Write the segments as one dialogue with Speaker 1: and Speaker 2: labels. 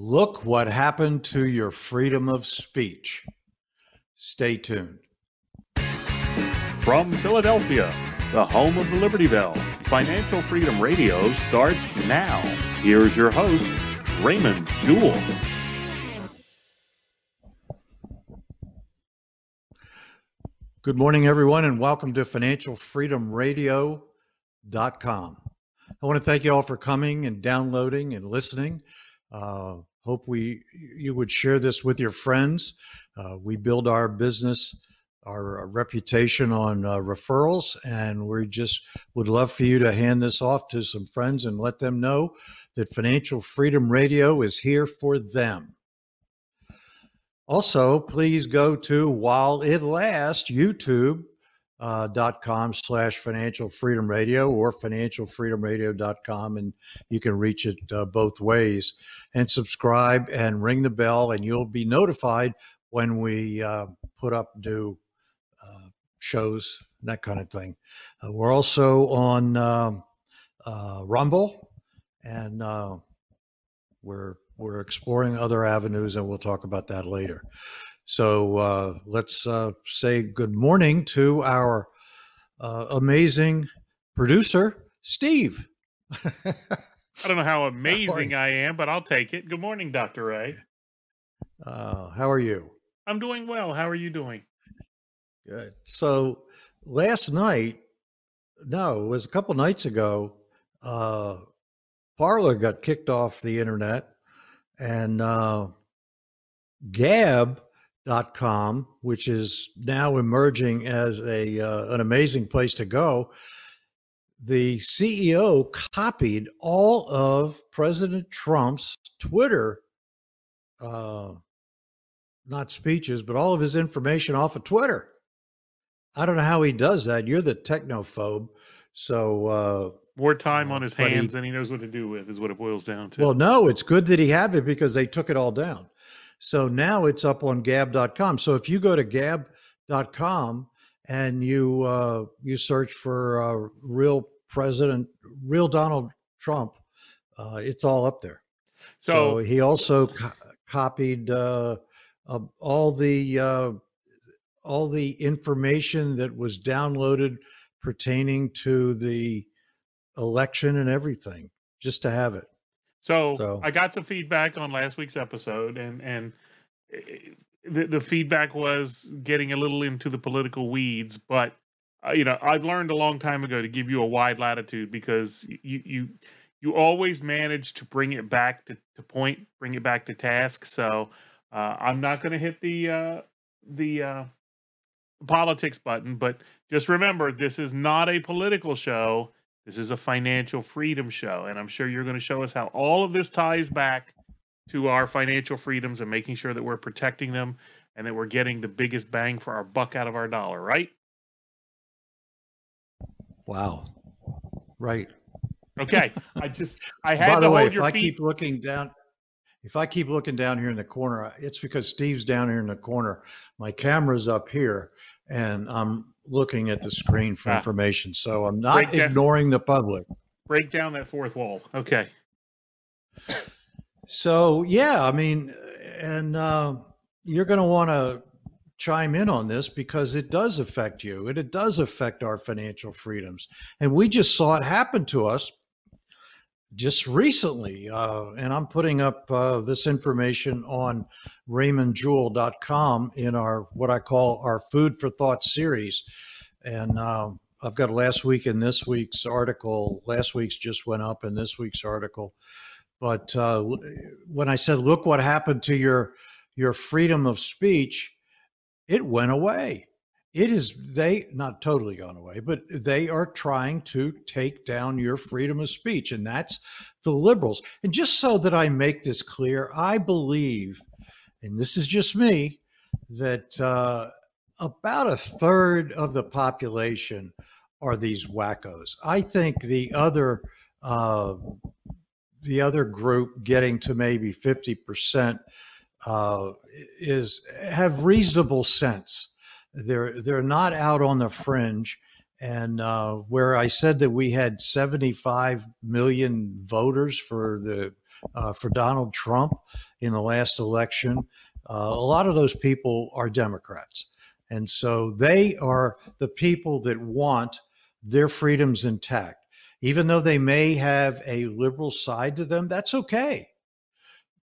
Speaker 1: Look what happened to your freedom of speech. Stay tuned.
Speaker 2: From Philadelphia, the home of the Liberty Bell, Financial Freedom Radio starts now. Here's your host, Raymond Jewell.
Speaker 1: Good morning, everyone, and welcome to financialfreedomradio.com. I want to thank you all for coming and downloading and listening. Uh, hope we you would share this with your friends. Uh, we build our business, our reputation on uh, referrals, and we just would love for you to hand this off to some friends and let them know that Financial Freedom Radio is here for them. Also, please go to While It Lasts YouTube uh, dot com slash financial freedom radio or financialfreedomradio.com and you can reach it uh, both ways. And subscribe and ring the bell and you'll be notified when we uh, put up new uh, shows that kind of thing. Uh, we're also on um, uh, rumble and we're we're exploring other avenues and we'll talk about that later so uh, let's uh, say good morning to our uh, amazing producer, Steve.
Speaker 2: I don't know how amazing how I am, but I'll take it. Good morning, Dr. Ray.
Speaker 1: Uh, how are you?
Speaker 2: I'm doing well. How are you doing?
Speaker 1: Good. So last night, no, it was a couple nights ago, uh, Parler got kicked off the internet and uh, Com, which is now emerging as a uh, an amazing place to go. The CEO copied all of President Trump's Twitter, uh, not speeches, but all of his information off of Twitter. I don't know how he does that. You're the technophobe, so uh,
Speaker 2: more time uh, on his hands he, than he knows what to do with is what it boils down to.
Speaker 1: Well, no, it's good that he have it because they took it all down. So now it's up on gab.com. So if you go to gab.com and you uh, you search for uh, real president, real Donald Trump, uh, it's all up there. So, so he also co- copied uh, all the uh, all the information that was downloaded pertaining to the election and everything, just to have it.
Speaker 2: So, so, I got some feedback on last week's episode, and and eh, the, the feedback was getting a little into the political weeds. But uh, you know, I've learned a long time ago to give you a wide latitude because you you you always manage to bring it back to, to point, bring it back to task. So uh, I'm not going to hit the uh, the uh, politics button, but just remember, this is not a political show. This is a financial freedom show, and I'm sure you're going to show us how all of this ties back to our financial freedoms and making sure that we're protecting them and that we're getting the biggest bang for our buck out of our dollar, right?
Speaker 1: Wow. Right.
Speaker 2: Okay. I just I had
Speaker 1: By the
Speaker 2: to
Speaker 1: way,
Speaker 2: hold
Speaker 1: if
Speaker 2: your
Speaker 1: I
Speaker 2: feet.
Speaker 1: keep looking down if I keep looking down here in the corner, it's because Steve's down here in the corner. My camera's up here and I'm looking at the screen for ah. information. So I'm not ignoring the public.
Speaker 2: Break down that fourth wall. Okay.
Speaker 1: So yeah, I mean, and uh, you're going to want to chime in on this because it does affect you and it does affect our financial freedoms. And we just saw it happen to us just recently. Uh, and I'm putting up uh, this information on raymondjewell.com in our what I call our Food for Thought series. And um, I've got last week and this week's article. Last week's just went up, and this week's article. But uh, when I said, "Look what happened to your your freedom of speech," it went away it is they not totally gone away but they are trying to take down your freedom of speech and that's the liberals. And just so that i make this clear i believe and this is just me that uh, about a third of the population are these wackos. I think the other uh, the other group getting to maybe 50% uh, is have reasonable sense they're they're not out on the fringe, and uh, where I said that we had 75 million voters for the uh, for Donald Trump in the last election, uh, a lot of those people are Democrats, and so they are the people that want their freedoms intact. Even though they may have a liberal side to them, that's okay.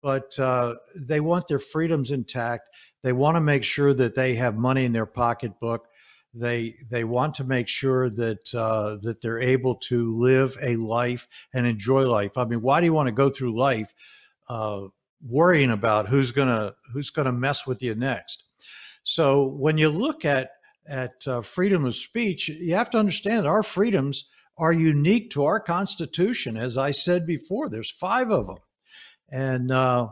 Speaker 1: But uh, they want their freedoms intact. They want to make sure that they have money in their pocketbook they they want to make sure that uh, that they're able to live a life and enjoy life. I mean, why do you want to go through life uh, worrying about who's gonna who's gonna mess with you next? So when you look at at uh, freedom of speech, you have to understand our freedoms are unique to our Constitution. As I said before, there's five of them, and uh,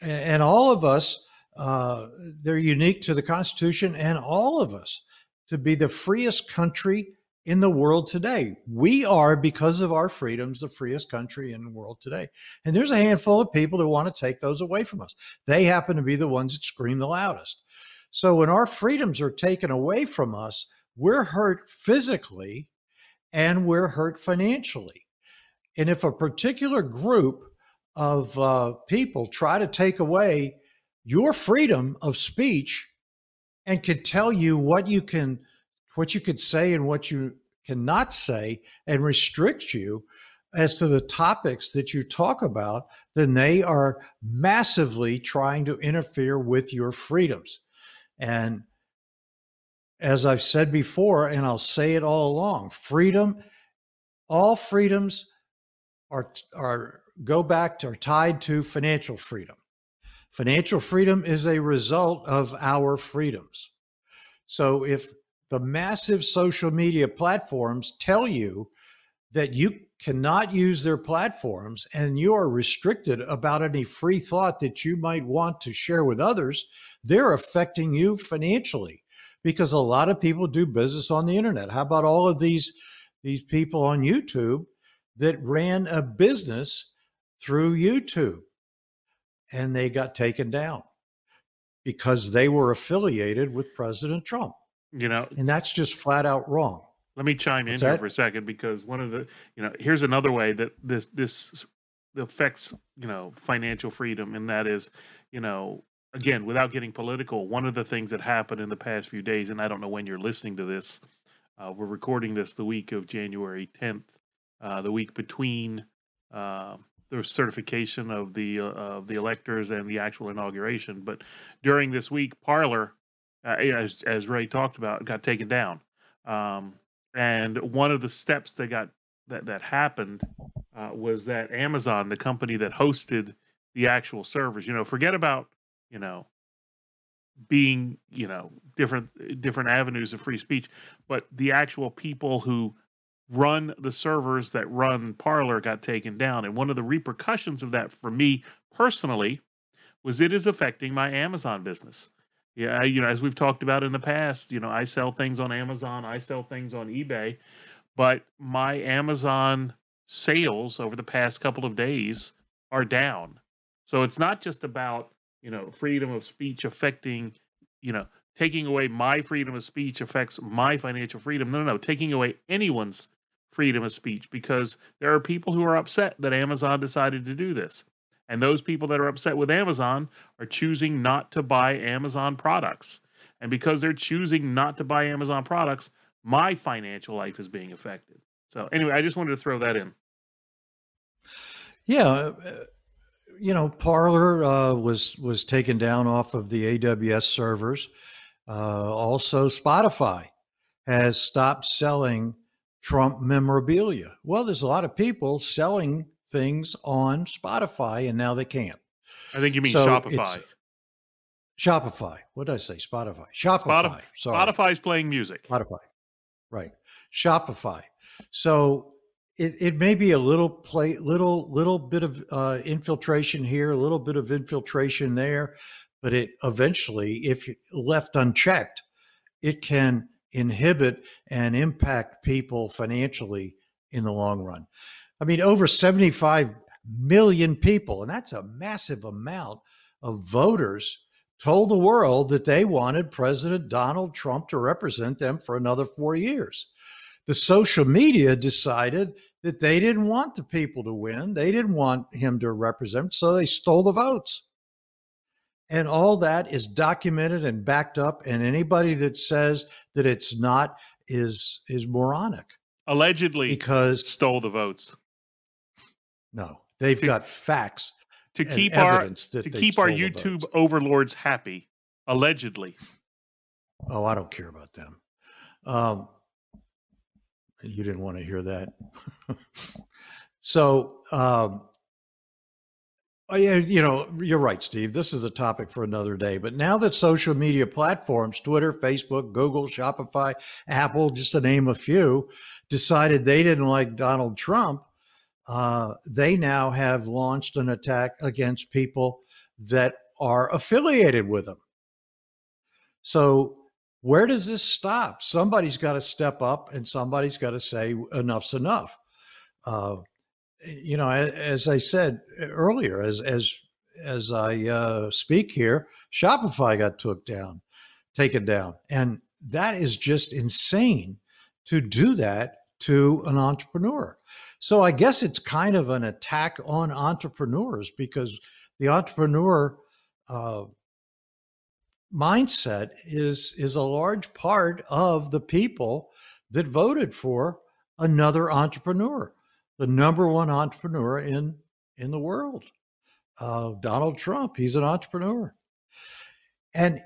Speaker 1: and all of us uh, they're unique to the Constitution, and all of us to be the freest country in the world today. We are, because of our freedoms, the freest country in the world today. And there's a handful of people that want to take those away from us. They happen to be the ones that scream the loudest. So when our freedoms are taken away from us, we're hurt physically and we're hurt financially. And if a particular group of uh, people try to take away your freedom of speech, and could tell you what you can what you could say and what you cannot say and restrict you as to the topics that you talk about, then they are massively trying to interfere with your freedoms. And as I've said before, and I'll say it all along, freedom, all freedoms are, are go back to are tied to financial freedom. Financial freedom is a result of our freedoms. So if the massive social media platforms tell you that you cannot use their platforms and you are restricted about any free thought that you might want to share with others, they're affecting you financially because a lot of people do business on the internet. How about all of these these people on YouTube that ran a business through YouTube? And they got taken down because they were affiliated with President Trump.
Speaker 2: You know,
Speaker 1: and that's just flat out wrong.
Speaker 2: Let me chime What's in here for a second because one of the, you know, here's another way that this this affects, you know, financial freedom, and that is, you know, again, without getting political, one of the things that happened in the past few days, and I don't know when you're listening to this, uh, we're recording this the week of January 10th, uh, the week between uh, the certification of the uh, of the electors and the actual inauguration. But during this week, Parler, uh, as as Ray talked about, got taken down. Um, and one of the steps that got that that happened uh, was that Amazon, the company that hosted the actual servers, you know, forget about you know being you know different different avenues of free speech, but the actual people who run the servers that run Parler got taken down. And one of the repercussions of that for me personally was it is affecting my Amazon business. Yeah, you know, as we've talked about in the past, you know, I sell things on Amazon, I sell things on eBay, but my Amazon sales over the past couple of days are down. So it's not just about, you know, freedom of speech affecting, you know, taking away my freedom of speech affects my financial freedom. No, no, no. Taking away anyone's freedom of speech because there are people who are upset that Amazon decided to do this. And those people that are upset with Amazon are choosing not to buy Amazon products. And because they're choosing not to buy Amazon products, my financial life is being affected. So, anyway, I just wanted to throw that in.
Speaker 1: Yeah. Uh, you know, Parler uh, was was taken down off of the AWS servers. Uh, also, Spotify has stopped selling Trump memorabilia. Well, there's a lot of people selling things on Spotify, and now they can't.
Speaker 2: I think you mean so Shopify.
Speaker 1: Shopify. What did I say? Spotify. Shopify. Spotify.
Speaker 2: Sorry. Spotify's playing music.
Speaker 1: Spotify. Right. Shopify. So it, it may be a little play, little little bit of uh, infiltration here, a little bit of infiltration there, but it eventually, if left unchecked, it can inhibit and impact people financially in the long run. I mean, over 75 million people, and that's a massive amount of voters, told the world that they wanted President Donald Trump to represent them for another four years. the social media decided that they didn't want the people to win. They didn't want him to represent, so they stole the votes. And all that is documented and backed up. And anybody that says that it's not is is moronic.
Speaker 2: Allegedly,
Speaker 1: because
Speaker 2: stole the votes.
Speaker 1: No, they've to, got facts
Speaker 2: to keep our to keep our YouTube overlords happy. Allegedly.
Speaker 1: Oh, I don't care about them. Um, you didn't want to hear that. so, um, oh, yeah, you know, you're right, Steve. This is a topic for another day. But now that social media platforms, Twitter, Facebook, Google, Shopify, Apple, just to name a few, decided they didn't like Donald Trump, uh, they now have launched an attack against people that are affiliated with them. So where does this stop? Somebody's got to step up and somebody's got to say enough's enough. Uh, you know, as, I said earlier, as as as I uh, speak here, Shopify got took down, taken down, and that is just insane to do that to an entrepreneur. So I guess it's kind of an attack on entrepreneurs because the entrepreneur uh, mindset is is a large part of the people that voted for another entrepreneur, the number one entrepreneur in in the world, uh, Donald Trump. He's an entrepreneur, and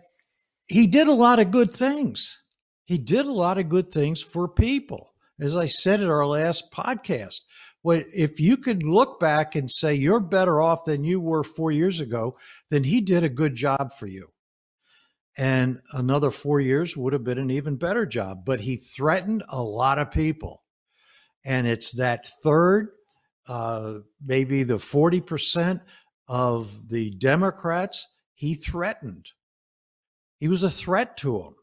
Speaker 1: he did a lot of good things. He did a lot of good things for people, as I said in our last podcast. What if you could look back and say you're better off than you were four years ago, then he did a good job for you and another four years would have been an even better job. But he threatened a lot of people. And it's that third, uh, maybe the 40% of the Democrats he threatened. He was a threat to them.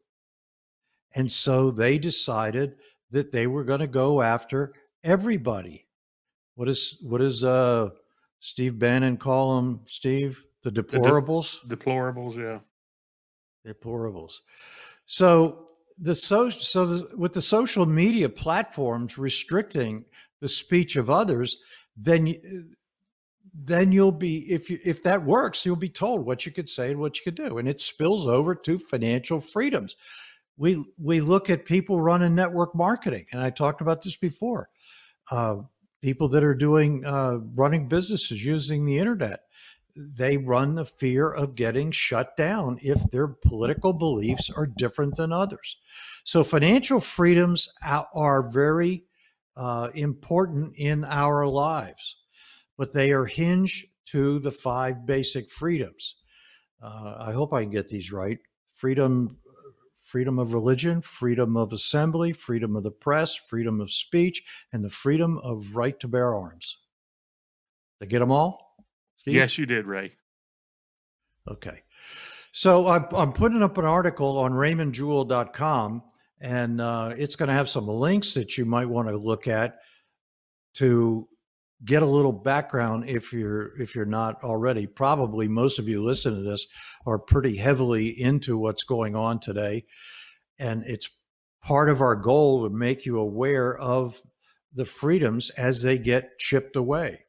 Speaker 1: And so they decided that they were going to go after everybody. What is what does uh, Steve Bannon call them, Steve? The deplorables?
Speaker 2: The de- deplorables, yeah
Speaker 1: deplorables. So the so so the, with the social media platforms restricting the speech of others, then then you'll be if you if that works, you'll be told what you could say and what you could do, and it spills over to financial freedoms. We we look at people running network marketing, and I talked about this before. Uh, people that are doing uh, running businesses using the internet they run the fear of getting shut down if their political beliefs are different than others. So, financial freedoms are very uh, important in our lives, but they are hinged to the five basic freedoms. Uh, I hope I can get these right freedom. Freedom of religion, freedom of assembly, freedom of the press, freedom of speech, and the freedom of right to bear arms. I get them all?
Speaker 2: Steve? Yes, you did, Ray.
Speaker 1: Okay. So I'm, I'm putting up an article on raymondjewell.com, and uh, it's going to have some links that you might want to look at to get a little background if you're if you're not already probably most of you listen to this are pretty heavily into what's going on today and it's part of our goal to make you aware of the freedoms as they get chipped away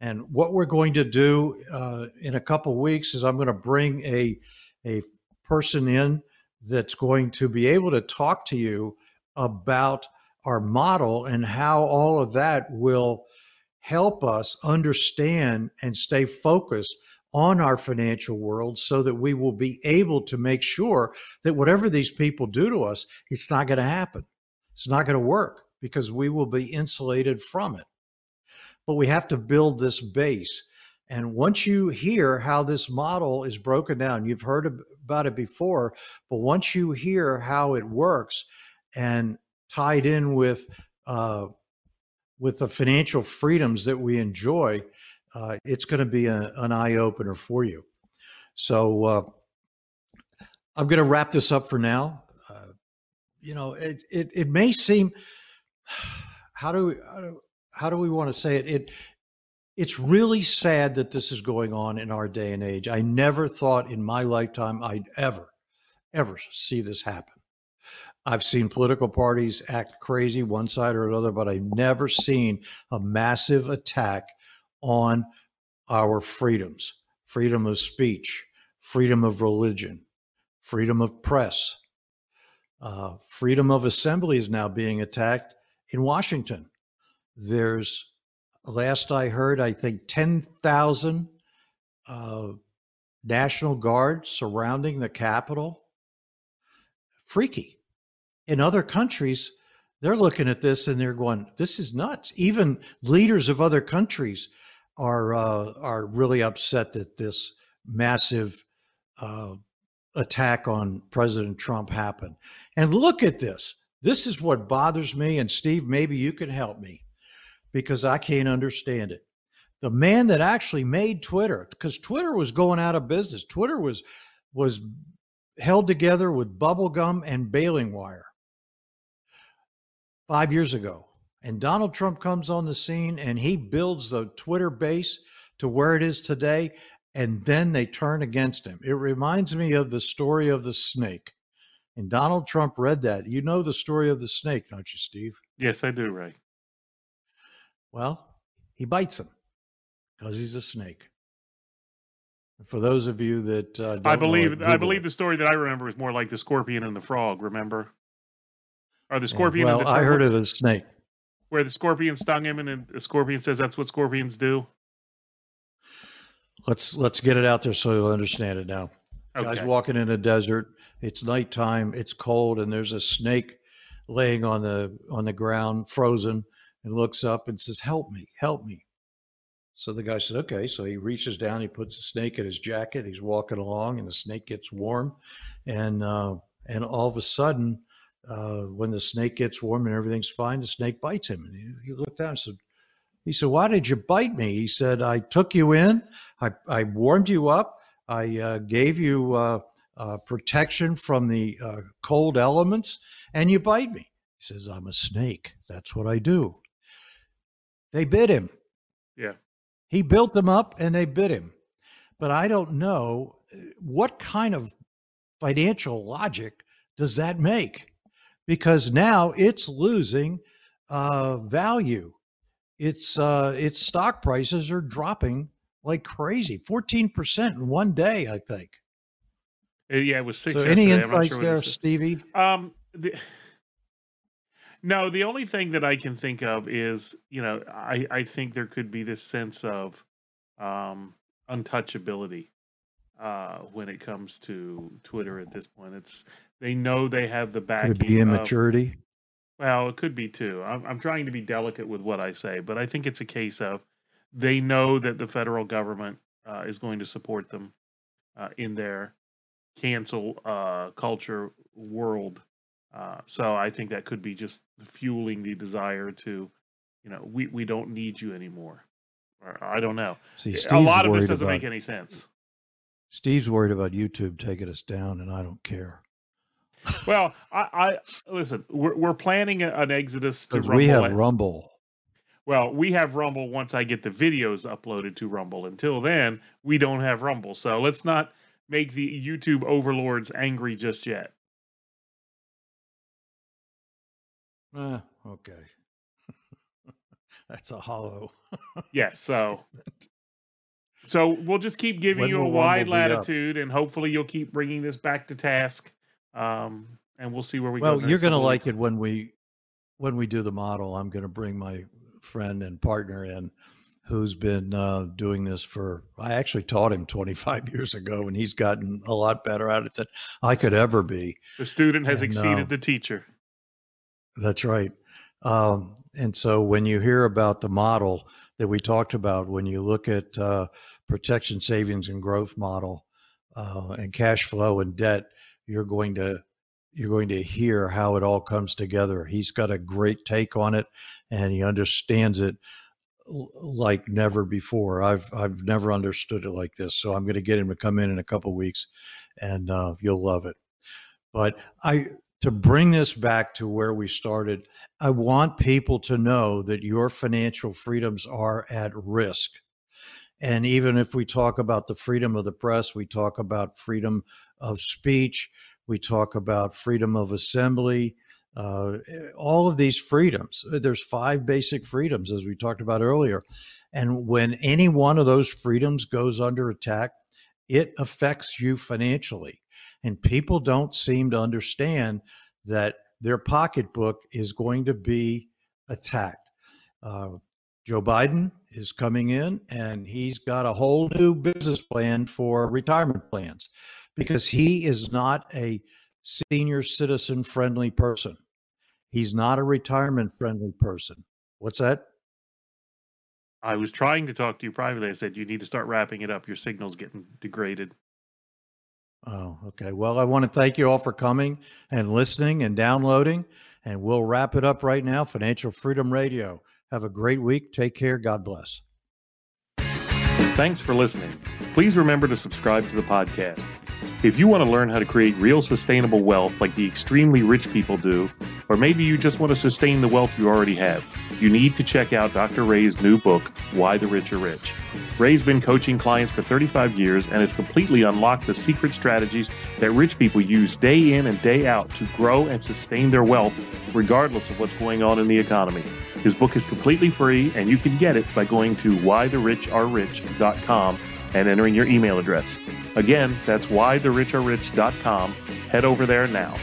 Speaker 1: and what we're going to do uh, in a couple weeks is I'm going to bring a a person in that's going to be able to talk to you about our model and how all of that will help us understand and stay focused on our financial world so that we will be able to make sure that whatever these people do to us, it's not going to happen. It's not going to work because we will be insulated from it but we have to build this base. And once you hear how this model is broken down, you've heard about it before, but once you hear how it works and tied in with uh, with the financial freedoms that we enjoy, uh, it's going to be a, an eye opener for you. So uh, I'm going to wrap this up for now. Uh, you know, it, it, it may seem how do we, how do, how do we want to say it? It it's really sad that this is going on in our day and age. I never thought in my lifetime I'd ever, ever see this happen. I've seen political parties act crazy one side or another, but I've never seen a massive attack on our freedoms freedom of speech, freedom of religion, freedom of press. Uh, freedom of assembly is now being attacked in Washington. There's, last I heard, I think 10,000 uh, National Guard surrounding the Capitol. Freaky. In other countries, they're looking at this and they're going, "This is nuts." Even leaders of other countries are uh, are really upset that this massive uh, attack on President Trump happened. And look at this. This is what bothers me. And Steve, maybe you can help me because I can't understand it. The man that actually made Twitter, because Twitter was going out of business. Twitter was was held together with bubble gum and baling wire five years ago. And Donald Trump comes on the scene and he builds the Twitter base to where it is today. And then they turn against him. It reminds me of the story of the snake. And Donald Trump read that. You know the story of the snake, don't you, Steve?
Speaker 2: Yes, I do, Ray.
Speaker 1: Well, he bites him because he's a snake. For those of you that uh,
Speaker 2: I believe, I believe the story that I remember is more like the scorpion and the frog. Remember, or the scorpion?
Speaker 1: Yeah, well, I heard it as snake.
Speaker 2: Where the scorpion stung him, and the scorpion says that's what scorpions do.
Speaker 1: Let's let's get it out there so you'll understand it now. Okay. Guys walking in a desert. It's nighttime. It's cold, and there's a snake laying on the on the ground, frozen, and looks up and says, "Help me! Help me!" So the guy said, okay. So he reaches down, he puts the snake in his jacket. He's walking along, and the snake gets warm, and uh, and all of a sudden, uh, when the snake gets warm and everything's fine, the snake bites him. And he, he looked down and said, he said, why did you bite me? He said, I took you in, I, I warmed you up, I uh, gave you uh, uh, protection from the uh, cold elements, and you bite me. He says, I'm a snake. That's what I do. They bit him.
Speaker 2: Yeah.
Speaker 1: He built them up and they bid him. But I don't know uh, what kind of financial logic does that make? Because now it's losing uh, value. Its uh, its stock prices are dropping like crazy, fourteen percent in one day. I think.
Speaker 2: Uh, yeah, it was six.
Speaker 1: So any insights sure there, Stevie?
Speaker 2: Um, the, no, the only thing that I can think of is, you know, I, I think there could be this sense of um, untouchability uh, when it comes to Twitter at this point. It's they know they have the backing.
Speaker 1: Could be immaturity? Of,
Speaker 2: well, it could be too. I'm, I'm trying to be delicate with what I say, but I think it's a case of they know that the federal government uh, is going to support them uh, in their cancel uh, culture world uh, so I think that could be just fueling the desire to, you know, we, we don't need you anymore. Or I don't know. See, a lot of this doesn't about, make any sense.
Speaker 1: Steve's worried about YouTube taking us down, and I don't care.
Speaker 2: well, I, I listen. We're, we're planning an exodus to Rumble.
Speaker 1: We have at, Rumble.
Speaker 2: Well, we have Rumble once I get the videos uploaded to Rumble. Until then, we don't have Rumble. So let's not make the YouTube overlords angry just yet.
Speaker 1: Uh, okay. That's a hollow.
Speaker 2: yes. So, so we'll just keep giving when you a wide latitude, and hopefully you'll keep bringing this back to task. Um, and we'll see where we
Speaker 1: well,
Speaker 2: go.
Speaker 1: Well, you're going to like it when we when we do the model. I'm going to bring my friend and partner in who's been uh, doing this for i actually taught him 25 years ago and he's gotten a lot better at it than i could ever be
Speaker 2: the student has and, exceeded uh, the teacher
Speaker 1: that's right. Um, and so when you hear about the model that we talked about, when you look at uh, protection, savings, and growth model, uh, and cash flow and debt, you're going to you're going to hear how it all comes together. He's got a great take on it, and he understands it like never before. I've I've never understood it like this. So I'm going to get him to come in in a couple weeks, and uh, you'll love it. But I to bring this back to where we started, I want people to know that your financial freedoms are at risk. And even if we talk about the freedom of the press, we talk about freedom of speech, We talk about freedom of assembly. Uh, all of these freedoms. There's five basic freedoms, as we talked about earlier. And when any one of those freedoms goes under attack, it affects you financially. And people don't seem to understand that their pocketbook is going to be attacked. Uh, Joe Biden is coming in and he's got a whole new business plan for retirement plans because he is not a senior citizen friendly person. He's not a retirement friendly person. What's that?
Speaker 2: I was trying to talk to you privately. I said you need to start wrapping it up. Your signal's getting degraded.
Speaker 1: Oh, okay. Well, I want to thank you all for coming and listening and downloading. And we'll wrap it up right now. Financial Freedom Radio. Have a great week. Take care. God bless.
Speaker 2: Thanks for listening. Please remember to subscribe to the podcast. If you want to learn how to create real sustainable wealth like the extremely rich people do, or maybe you just want to sustain the wealth you already have, you need to check out Dr. Ray's new book, Why the Rich Are Rich. Ray's been coaching clients for 35 years and has completely unlocked the secret strategies that rich people use day in and day out to grow and sustain their wealth, regardless of what's going on in the economy. His book is completely free, and you can get it by going to whythericharerich.com and entering your email address. Again, that's whythericharerich.com. Head over there now.